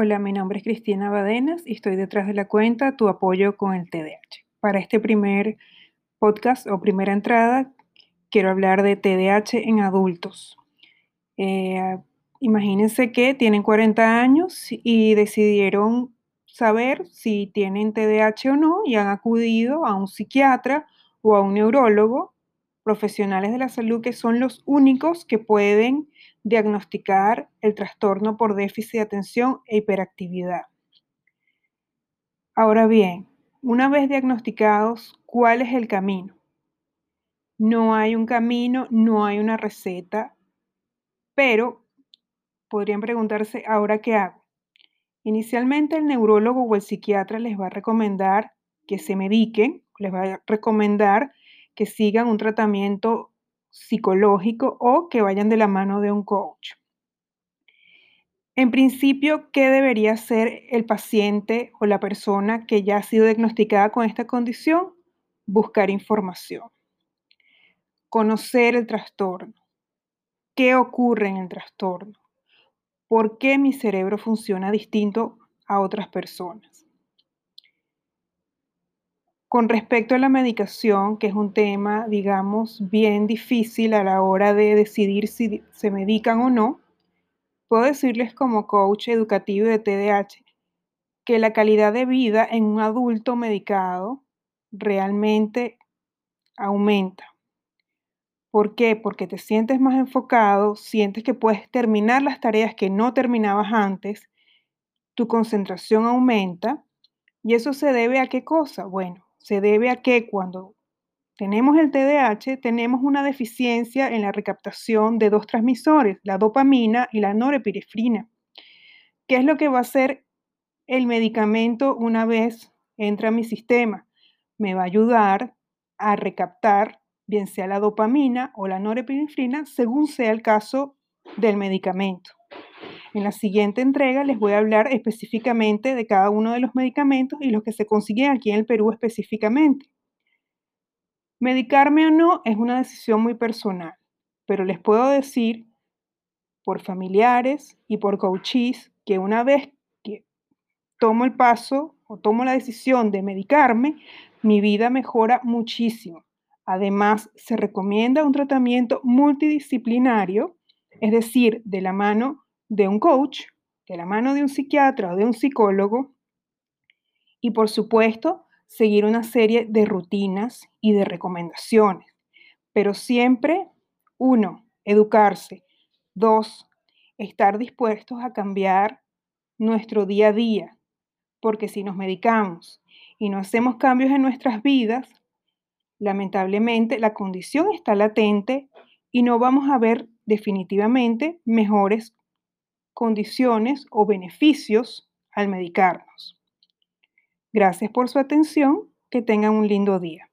Hola, mi nombre es Cristina Badenas y estoy detrás de la cuenta Tu apoyo con el TDAH. Para este primer podcast o primera entrada, quiero hablar de TDAH en adultos. Eh, imagínense que tienen 40 años y decidieron saber si tienen TDAH o no y han acudido a un psiquiatra o a un neurólogo, profesionales de la salud que son los únicos que pueden diagnosticar el trastorno por déficit de atención e hiperactividad. Ahora bien, una vez diagnosticados, ¿cuál es el camino? No hay un camino, no hay una receta, pero podrían preguntarse, ¿ahora qué hago? Inicialmente el neurólogo o el psiquiatra les va a recomendar que se mediquen, les va a recomendar que sigan un tratamiento psicológico o que vayan de la mano de un coach. En principio, ¿qué debería hacer el paciente o la persona que ya ha sido diagnosticada con esta condición? Buscar información, conocer el trastorno, qué ocurre en el trastorno, por qué mi cerebro funciona distinto a otras personas. Con respecto a la medicación, que es un tema, digamos, bien difícil a la hora de decidir si se medican o no, puedo decirles como coach educativo de TDAH que la calidad de vida en un adulto medicado realmente aumenta. ¿Por qué? Porque te sientes más enfocado, sientes que puedes terminar las tareas que no terminabas antes, tu concentración aumenta y eso se debe a qué cosa? Bueno, se debe a que cuando tenemos el TDAH, tenemos una deficiencia en la recaptación de dos transmisores, la dopamina y la norepinefrina. ¿Qué es lo que va a hacer el medicamento una vez entra a mi sistema? Me va a ayudar a recaptar bien sea la dopamina o la norepinefrina, según sea el caso del medicamento. En la siguiente entrega les voy a hablar específicamente de cada uno de los medicamentos y los que se consiguen aquí en el Perú específicamente. Medicarme o no es una decisión muy personal, pero les puedo decir por familiares y por coaches que una vez que tomo el paso o tomo la decisión de medicarme, mi vida mejora muchísimo. Además, se recomienda un tratamiento multidisciplinario, es decir, de la mano de un coach, de la mano de un psiquiatra o de un psicólogo y por supuesto seguir una serie de rutinas y de recomendaciones. Pero siempre, uno, educarse. Dos, estar dispuestos a cambiar nuestro día a día. Porque si nos medicamos y no hacemos cambios en nuestras vidas, lamentablemente la condición está latente y no vamos a ver definitivamente mejores condiciones o beneficios al medicarnos. Gracias por su atención, que tengan un lindo día.